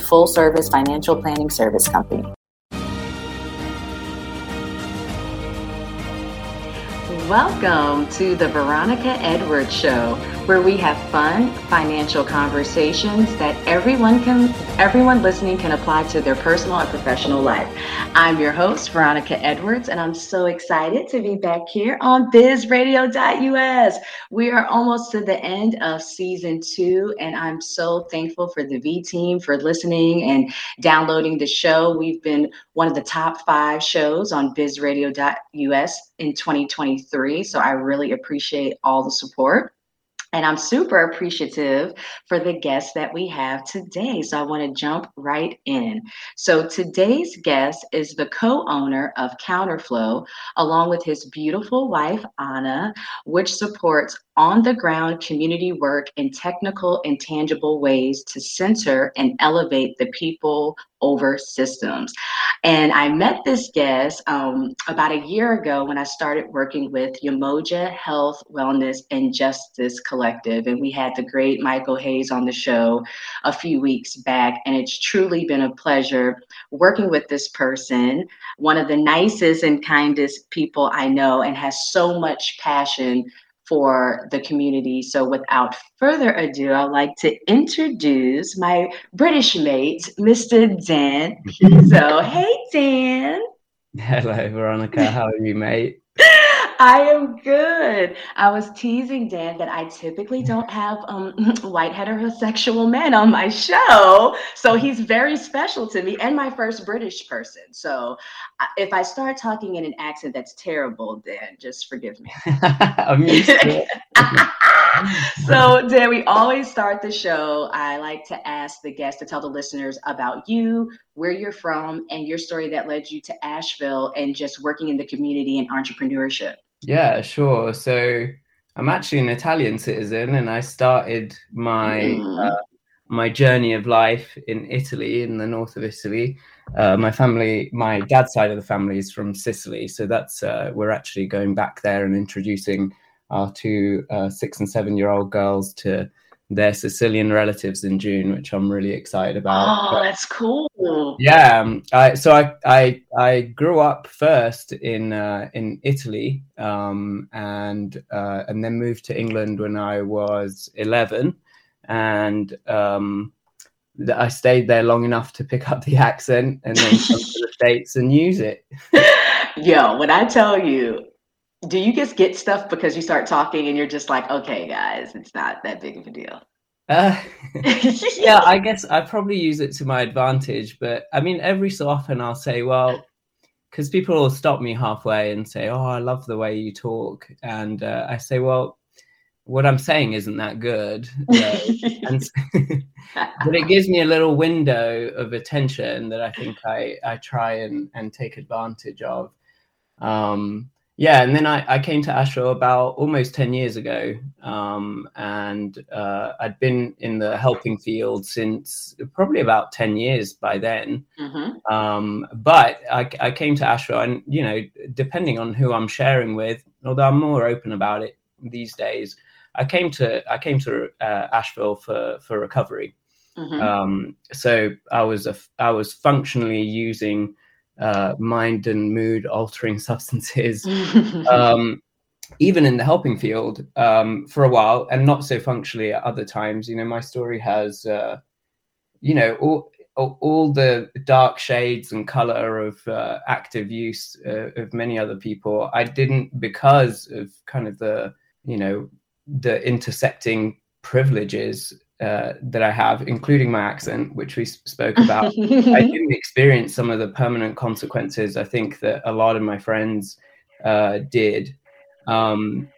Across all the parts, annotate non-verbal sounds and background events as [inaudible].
full service financial planning service company. Welcome to the Veronica Edwards Show, where we have fun financial conversations that everyone can everyone listening can apply to their personal and professional life. I'm your host, Veronica Edwards, and I'm so excited to be back here on bizradio.us. We are almost to the end of season two, and I'm so thankful for the V team for listening and downloading the show. We've been one of the top five shows on bizradio.us in 2023. So I really appreciate all the support. And I'm super appreciative for the guests that we have today. So I want to jump right in. So today's guest is the co owner of Counterflow, along with his beautiful wife, Anna, which supports on the ground community work in technical and tangible ways to center and elevate the people over systems. And I met this guest um, about a year ago when I started working with Umoja Health, Wellness, and Justice Collective. And we had the great Michael Hayes on the show a few weeks back. And it's truly been a pleasure working with this person, one of the nicest and kindest people I know, and has so much passion for the community. So, without further ado, I'd like to introduce my British mate, Mr. Dan [laughs] So, hey, Dan. Hello, Veronica. How are you, mate? [laughs] I am good. I was teasing Dan that I typically don't have um, [clears throat] white heterosexual men on my show. So he's very special to me and my first British person. So if I start talking in an accent that's terrible, Dan, just forgive me. [laughs] I'm used to [laughs] so, Dan, we always start the show. I like to ask the guests to tell the listeners about you, where you're from, and your story that led you to Asheville and just working in the community and entrepreneurship. Yeah, sure. So I'm actually an Italian citizen, and I started my mm. uh, my journey of life in Italy, in the north of Italy. Uh, my family, my dad's side of the family is from Sicily, so that's uh, we're actually going back there and introducing our two uh, six and seven year old girls to their Sicilian relatives in June, which I'm really excited about. Oh, but, that's cool. Yeah, um, I, so I, I I grew up first in uh, in Italy, um, and uh, and then moved to England when I was 11, and um, I stayed there long enough to pick up the accent, and then come to the [laughs] states and use it. Yo, when I tell you do you just get stuff because you start talking and you're just like, okay, guys, it's not that big of a deal? Uh, [laughs] yeah, I guess I probably use it to my advantage. But I mean, every so often I'll say, well, because people will stop me halfway and say, oh, I love the way you talk. And uh, I say, well, what I'm saying isn't that good. [laughs] and, [laughs] but it gives me a little window of attention that I think I, I try and, and take advantage of. Um, yeah, and then I, I came to Asheville about almost 10 years ago. Um, and uh, I'd been in the helping field since probably about 10 years by then. Mm-hmm. Um, but I, I came to Asheville, and, you know, depending on who I'm sharing with, although I'm more open about it these days, I came to I came to uh, Asheville for for recovery. Mm-hmm. Um, so I was a, I was functionally using uh, mind and mood altering [laughs] substances, [laughs] um, even in the helping field um, for a while, and not so functionally at other times. You know, my story has, uh, you know, all, all the dark shades and color of uh, active use uh, of many other people. I didn't because of kind of the, you know, the intersecting privileges uh, that I have, including my accent, which we spoke [laughs] about, I didn't experience some of the permanent consequences I think that a lot of my friends uh, did. Um,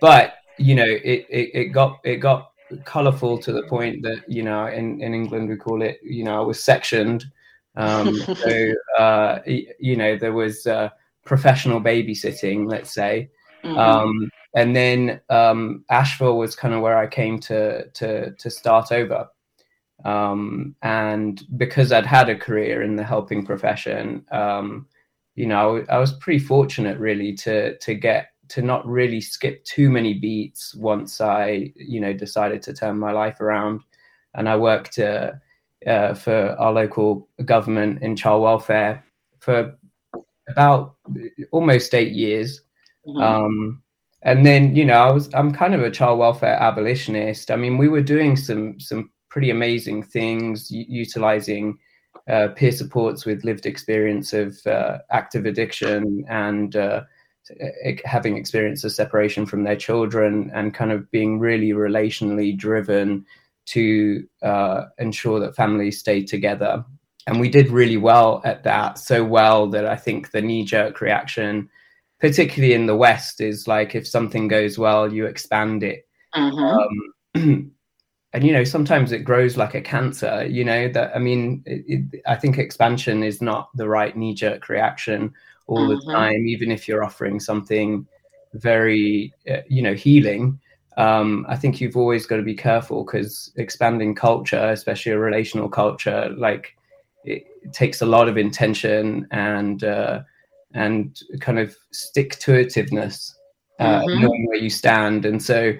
but you know, it, it, it got it got colorful to the point that you know in, in england we call it you know i was sectioned um, so [laughs] uh, you know there was uh, professional babysitting let's say mm-hmm. um, and then um, asheville was kind of where i came to to to start over um, and because i'd had a career in the helping profession um, you know i was pretty fortunate really to to get to not really skip too many beats once I, you know, decided to turn my life around. And I worked uh, uh, for our local government in child welfare for about almost eight years. Mm-hmm. Um, and then, you know, I was I'm kind of a child welfare abolitionist. I mean, we were doing some some pretty amazing things, utilizing uh, peer supports with lived experience of uh, active addiction and uh, having experienced a separation from their children and kind of being really relationally driven to uh, ensure that families stay together. And we did really well at that, so well that I think the knee jerk reaction, particularly in the West, is like if something goes well, you expand it. Mm-hmm. Um, [clears throat] and you know sometimes it grows like a cancer you know that i mean it, it, i think expansion is not the right knee jerk reaction all mm-hmm. the time, even if you're offering something very, uh, you know, healing. Um, I think you've always got to be careful because expanding culture, especially a relational culture, like it, it takes a lot of intention and uh, and kind of stick to itiveness, uh, mm-hmm. knowing where you stand. And so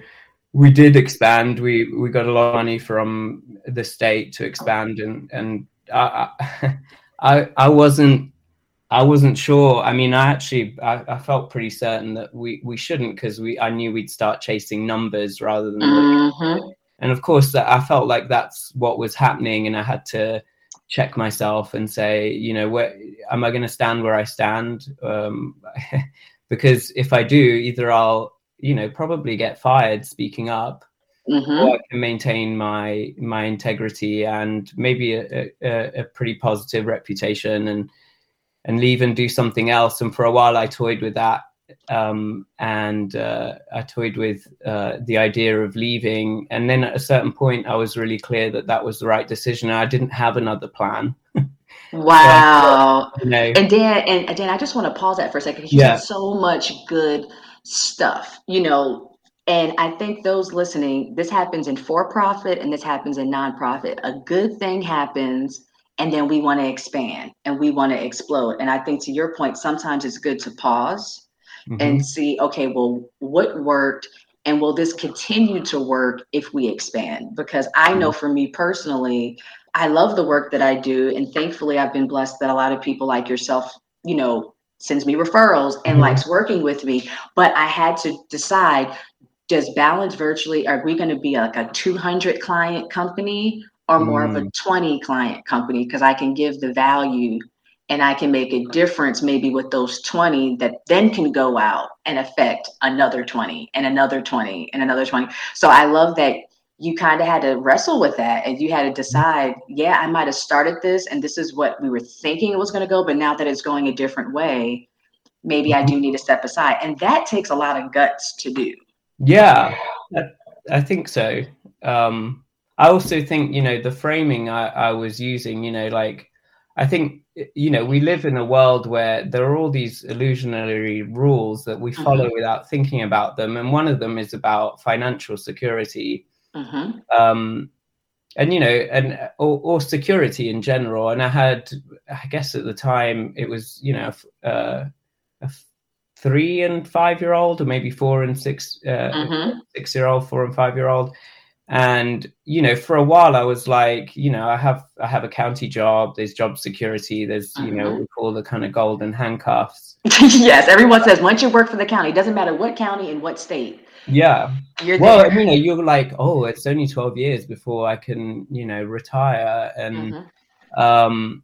we did expand. We we got a lot of money from the state to expand, and and I I, [laughs] I wasn't I wasn't sure. I mean, I actually I, I felt pretty certain that we we shouldn't because we I knew we'd start chasing numbers rather than. Mm-hmm. And of course, that I felt like that's what was happening, and I had to check myself and say, you know, where am I going to stand where I stand? Um, [laughs] because if I do, either I'll you know probably get fired speaking up, mm-hmm. or I can maintain my my integrity and maybe a, a, a pretty positive reputation and and leave and do something else. And for a while, I toyed with that. Um, and uh, I toyed with uh, the idea of leaving. And then at a certain point, I was really clear that that was the right decision. I didn't have another plan. [laughs] wow. you know, and Dan, and Dan, I just want to pause that for a second. You yeah. so much good stuff, you know, and I think those listening, this happens in for profit and this happens in nonprofit. A good thing happens and then we want to expand and we want to explode. And I think to your point, sometimes it's good to pause mm-hmm. and see, okay, well, what worked? And will this continue to work if we expand? Because I know mm-hmm. for me personally, I love the work that I do. And thankfully, I've been blessed that a lot of people like yourself, you know, sends me referrals and mm-hmm. likes working with me. But I had to decide does balance virtually are we going to be like a 200 client company or more mm. of a mm. 20 client company because I can give the value and I can make a difference maybe with those 20 that then can go out and affect another 20 and another 20 and another 20. So I love that you kind of had to wrestle with that and you had to decide, yeah, I might have started this and this is what we were thinking it was going to go, but now that it's going a different way, maybe I do need to step aside. And that takes a lot of guts to do. Yeah, I think so. Um, I also think, you know, the framing I, I was using, you know, like I think, you know, we live in a world where there are all these illusionary rules that we follow mm-hmm. without thinking about them. And one of them is about financial security. Mm-hmm. Um, and you know and or, or, security in general and i had i guess at the time it was you know uh, a three and five year old or maybe four and six uh, mm-hmm. six year old four and five year old and you know for a while i was like you know i have i have a county job there's job security there's you know mm-hmm. we call the kind of golden handcuffs [laughs] yes everyone says once you work for the county it doesn't matter what county and what state yeah you're well there. you know you're like oh it's only 12 years before i can you know retire and mm-hmm. um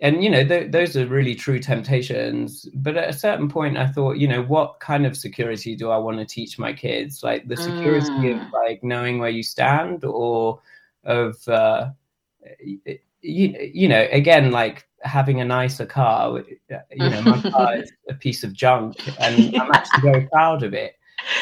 and you know th- those are really true temptations. But at a certain point i thought you know what kind of security do i want to teach my kids? Like the security mm. of like knowing where you stand or of uh you, you know again like having a nicer car you know my [laughs] car is a piece of junk and i'm actually very proud of it.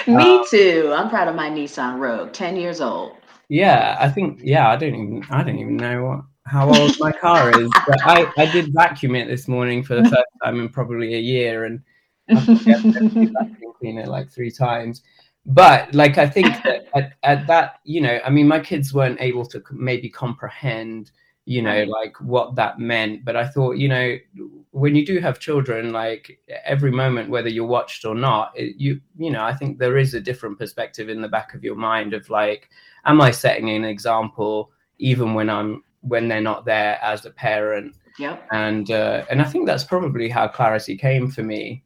Me um, too. I'm proud of my nissan rogue 10 years old. Yeah, I think yeah, I don't even I don't even know what how old my car is, but I I did vacuum it this morning for the [laughs] first time in probably a year, and vacuum clean it like three times. But like I think that at, at that, you know, I mean, my kids weren't able to maybe comprehend you know like what that meant. But i thought you know when you do have children like every moment whether you're watched or not it, you you know i think there is a different perspective in the back of your mind of like am i setting an example even when i'm when they're not there as a parent. Yeah and uh, and i think that's probably how clarity came for me.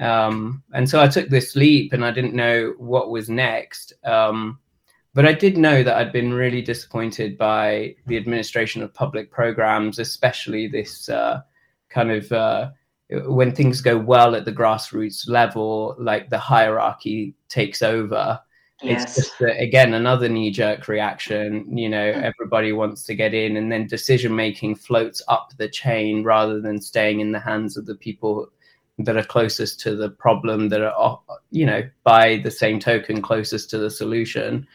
Um and so i took this leap and i didn't know what was next. Um but I did know that I'd been really disappointed by the administration of public programs, especially this uh, kind of uh, when things go well at the grassroots level, like the hierarchy takes over. Yes. It's just uh, again another knee jerk reaction. You know, Hmm. everybody wants to get in, and then decision making floats up the chain rather than staying in the hands of the people that are closest to the problem, that are, you know, by the same token, closest to the solution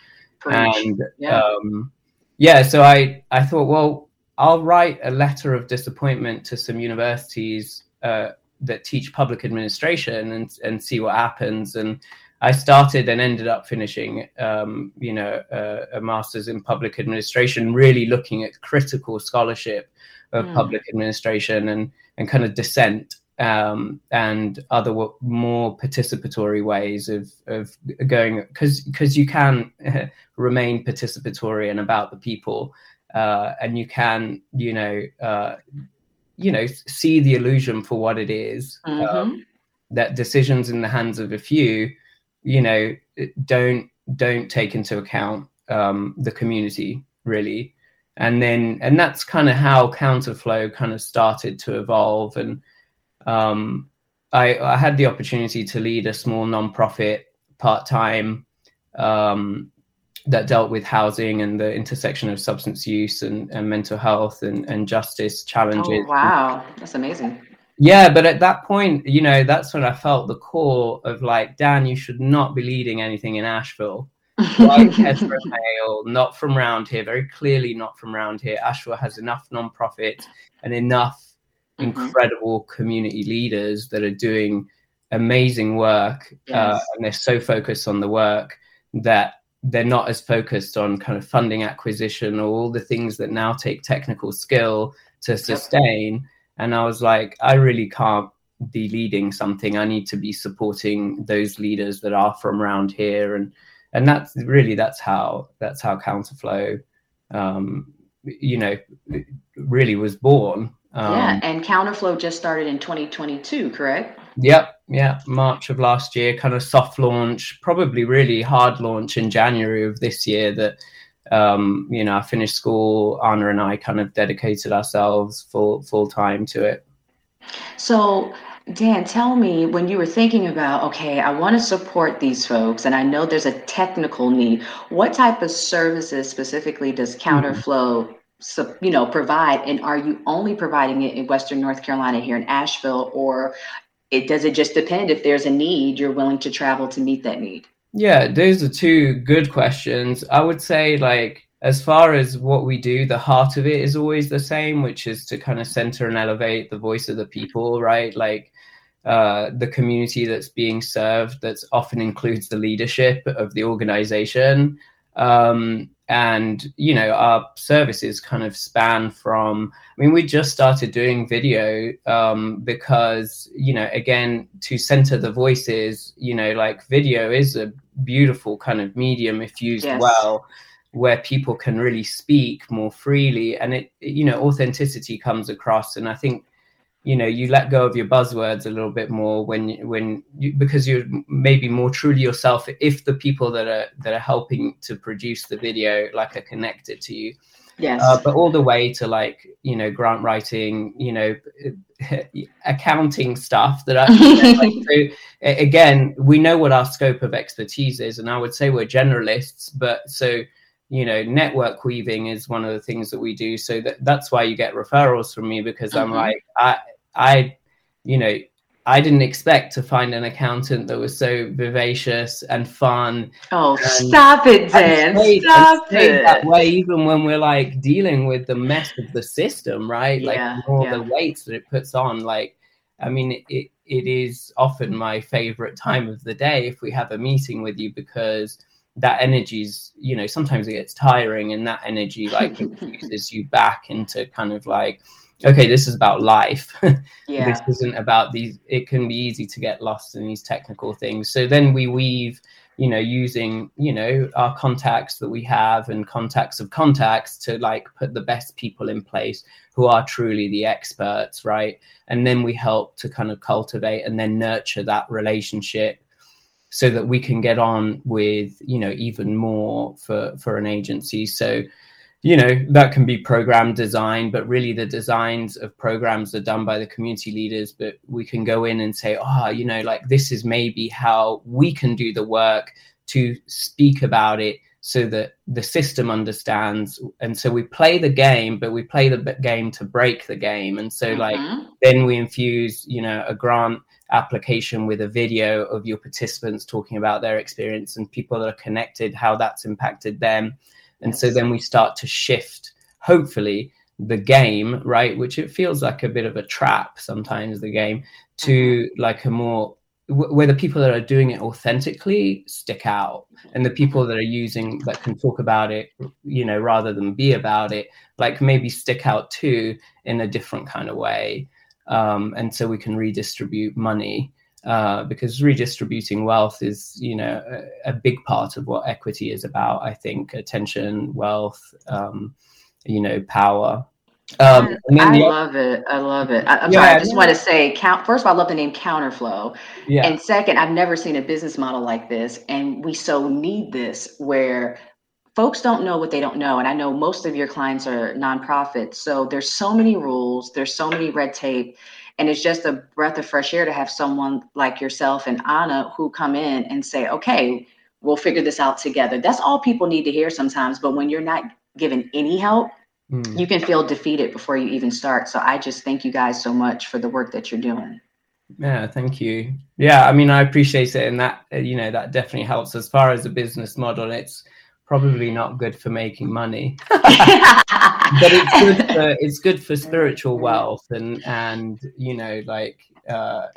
and Yeah. um, yeah so i i thought well i'll write a letter of disappointment to some universities uh, that teach public administration and and see what happens and i started and ended up finishing um, you know uh, a master's in public administration really looking at critical scholarship of Mm. public administration and and kind of dissent um, and other w- more participatory ways of of going because because you can [laughs] remain participatory and about the people uh, and you can you know uh, you know see the illusion for what it is Mhm. um, that decisions in the hands of a few you know don't don't take into account um, the community really and then and that's kind of how counterflow kind of started to evolve and um, I, I had the opportunity to lead a small nonprofit part time um, that dealt with housing and the intersection of substance use and, and mental health and, and justice challenges. Oh, wow. That's amazing. Yeah, but at that point, you know, that's when I felt the core of like, Dan, you should not be leading anything in Asheville. Like Ezra Hale, not from round here, very clearly not from round here. Asheville has enough nonprofit and enough Mhm. incredible community leaders that are doing amazing work uh, and they're so focused on the work that they're not as focused on kind of funding acquisition or all the things that now take technical skill to sustain and i was like i really can't be leading something i need to be supporting those leaders that are from around here and and that's really that's how that's how counterflow um you know really was born um, yeah. And Counterflow just started in 2022, correct? Yep, yeah, March of last year, kind of soft launch, probably really hard launch in January of this year. That um, you know, I finished school. Anna and I kind of dedicated ourselves full full time to it. So, Dan, tell me when you were thinking about, okay, I want to support these folks, and I know there's a technical need. What type of services specifically does Counterflow, sup- you know, provide? And are you only providing it in Western North Carolina here in Asheville, or it does it just depend if there's a need, you're willing to travel to meet that need? Yeah, those are two good questions. I would say, like, as far as what we do, the heart of it is always the same, which is to kind of center and elevate the voice of the people, right? Like, uh, the community that's being served, that often includes the leadership of the organization. Um, and, you know, our services kind of span from, I mean, we just started doing video um, because, you know, again, to center the voices, you know, like video is a beautiful kind of medium if used Yes. well where people can really speak more freely and it you know authenticity comes across and i think you know you let go of your buzzwords a little bit more when you- when you because you're maybe more truly yourself if the people that are that are helping to produce the video like are connected to you Yes. uh, but all the way to like you know grant writing you know [laughs] accounting stuff that I, like, [laughs] so, again we know what our scope of expertise is and i would say we're generalists but so you know network weaving is one of the things that we do so that that's why you get referrals from me because i'm Mhm. like i i you know I didn't expect to find an accountant that was so vivacious and fun. Oh, and stop it, Dan! Stayed, stop it. That way, even when we're like dealing with the mess of the system, right? Yeah, like all yeah. the weights that it puts on. Like, I mean, it it is often my favorite time of the day if we have a meeting with you because that energy's you know sometimes it gets tiring and that energy like [laughs] infuses you back into kind of like okay this is about life. [laughs] Yeah. this isn't about these it can be easy to get lost in these technical things. So then we weave you know using you know our contacts that we have and contacts of contacts to like put the best people in place who are truly the experts right? And then we help to kind of cultivate and then nurture that relationship so that we can get on with you know even more for for an agency. So you know that can be program design but really the designs of programs are done by the community leaders but we can go in and say oh you know like this is maybe how we can do the work to speak about it so that the system understands and so we play the game but we play the game to break the game and so mm-hmm. like then we infuse you know a grant application with a video of your participants talking about their experience and people that are connected, how that's impacted them. And so then we start to shift, hopefully, the game, right? Which it feels like a bit of a trap sometimes, the game, to mm-hmm. like a more where the people that are doing it authentically stick out and the people that are using that can talk about it you know rather than be about it like maybe stick out too in a different kind of way um, and so we can redistribute money uh, because redistributing wealth is you know a, a, big part of what equity is about i think attention wealth um, you know power um, I love it. I love it. I, am yeah, sorry. I just want to say, count. First of all, I love the name Counterflow. Yeah. And second, I've never seen a business model like this, and we so need this where folks don't know what they don't know and i know most of your clients are nonprofits so there's so many rules there's so many red tape and it's just a breath of fresh air to have someone like yourself and anna who come in and say okay we'll figure this out together. That's all people need to hear sometimes but when you're not given any help mm. you can feel defeated before you even start. So i just thank you guys so much for the work that you're doing. Yeah thank you. Yeah i mean i appreciate it and that you know that definitely helps as far as the business model. It's probably not good for making money. [laughs] But it's good [laughs] for, it's good for spiritual wealth and and you know like uh,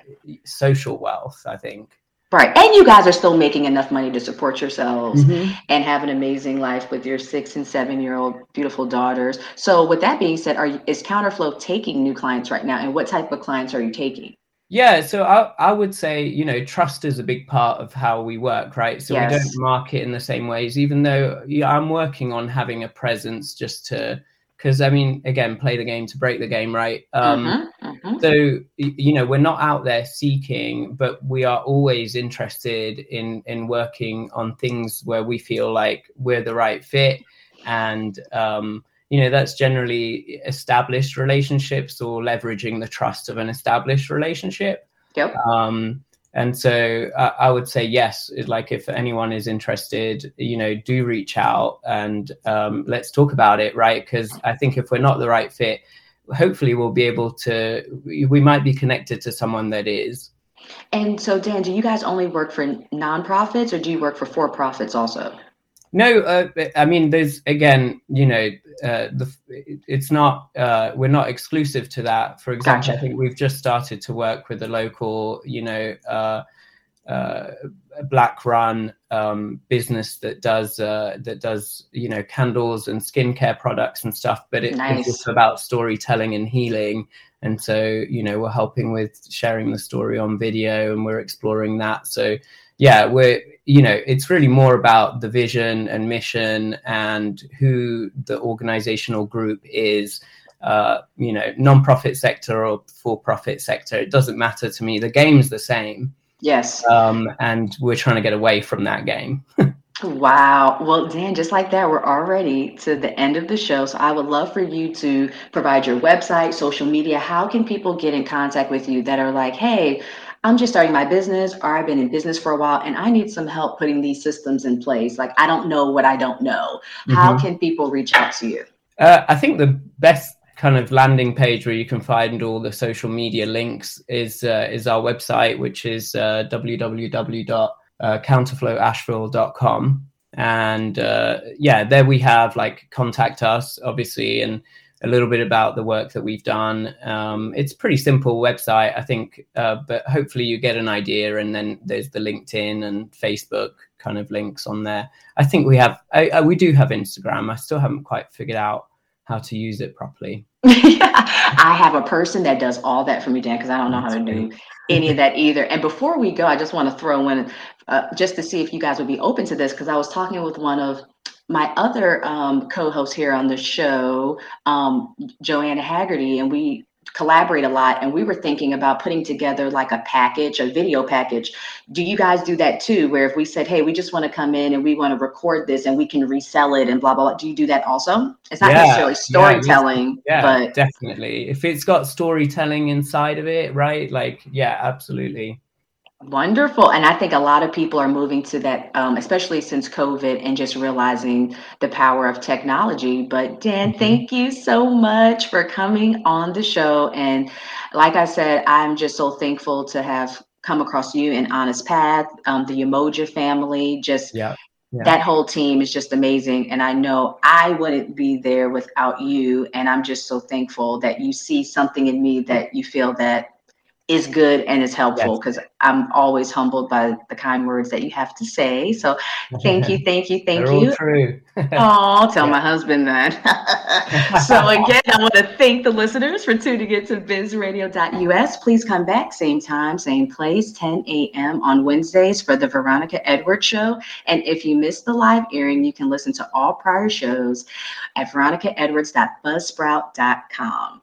social wealth i think. Right. And you guys are still making enough money to support yourselves mm-hmm. and have an amazing life with your six and seven year old beautiful daughters. So with that being said are you, is counterflow taking new clients right now? And what type of clients are you taking yeah, so I, I would say, you know, trust is a big part of how we work, right? So yes. we don't market in the same ways, even though yeah, I'm working on having a presence just to, because I mean, again, play the game to break the game, right? Um, uh-huh, uh-huh. So, you know, we're not out there seeking, but we are always interested in in working on things where we feel like we're the right fit and, um, you know that's generally established relationships or leveraging the trust of an established relationship. Yep. Um, and so uh, i would say yes like if anyone is interested you know do reach out and um, let's talk about it right? Because i think if we're not the right fit hopefully we'll be able to we might be connected to someone that is. And so dan do you guys only work for nonprofits or do you work for for profits also no, uh, I mean, there's again, you know, uh, the it's not uh, we're not exclusive to that. For example, gotcha. I think we've just started to work with a local, you know, uh, uh, black run um, business that does uh, that does you know candles and skincare products and stuff. But it, nice. it's about storytelling and healing. And so, you know, we're helping with sharing the story on video, and we're exploring that. So yeah, we're you know it's really more about the vision and mission and who the organizational group is. Uh, you know, non-profit sector or for-profit sector, it doesn't matter to me. The game's the same. Yes. Um, and we're trying to get away from that game. [laughs] Wow. Well, Dan, just like that, we're already to the end of the show. So I would love for you to provide your website, social media. How can people get in contact with you that are like, hey, I'm just starting my business or I've been in business for a while and I need some help putting these systems in place. Like, I don't know what I don't know. Mm-hmm. How can people reach out to you? Uh, I think the best kind of landing page where you can find all the social media links is uh, is our website, which is uh, www.counterflowasheville.com. And uh, yeah, there we have like contact us, obviously, and a little bit about the work that we've done. Um, it's pretty simple website, I think, uh, but hopefully you get an idea. And then there's the LinkedIn and Facebook kind of links on there. I think we have, I, I, we do have Instagram. I still haven't quite figured out how to use it properly. [laughs] I have a person that does all that for me, Dan, because I don't know That's how to great. do any of [laughs] that either. And before we go, I just want to throw in uh, just to see if you guys would be open to this, because I was talking with one of my other um, co-host here on the show, um, Joanna Haggerty, and we collaborate a lot and we were thinking about putting together like a package a video package. Do you guys do that too where if we said hey we just want to come in and we want to record this and we can resell it and blah blah blah do you do that also? It's not yeah, necessarily storytelling yeah, but definitely. If it's got storytelling inside of it right? Like yeah absolutely Wonderful. And I think a lot of people are moving to that, um, especially since COVID and just realizing the power of technology. But Dan, mm-hmm. thank you so much for coming on the show. And like I said, I'm just so thankful to have come across you and Honest Path, um, the Umoja family, just yeah. Yeah. that whole team is just amazing. And I know I wouldn't be there without you. And I'm just so thankful that you see something in me that you feel that is good and is helpful because yes. I'm always humbled by the kind words that you have to say. So thank you, [laughs] thank you, thank They're you. true. [laughs] oh, tell yeah. my husband that. [laughs] so again, I want to thank the listeners for tuning in to bizradio.us. Please come back same time, same place, 10 a.m. on Wednesdays for the Veronica Edwards Show. And if you missed the live airing, you can listen to all prior shows at veronicaedwards.buzzsprout.com.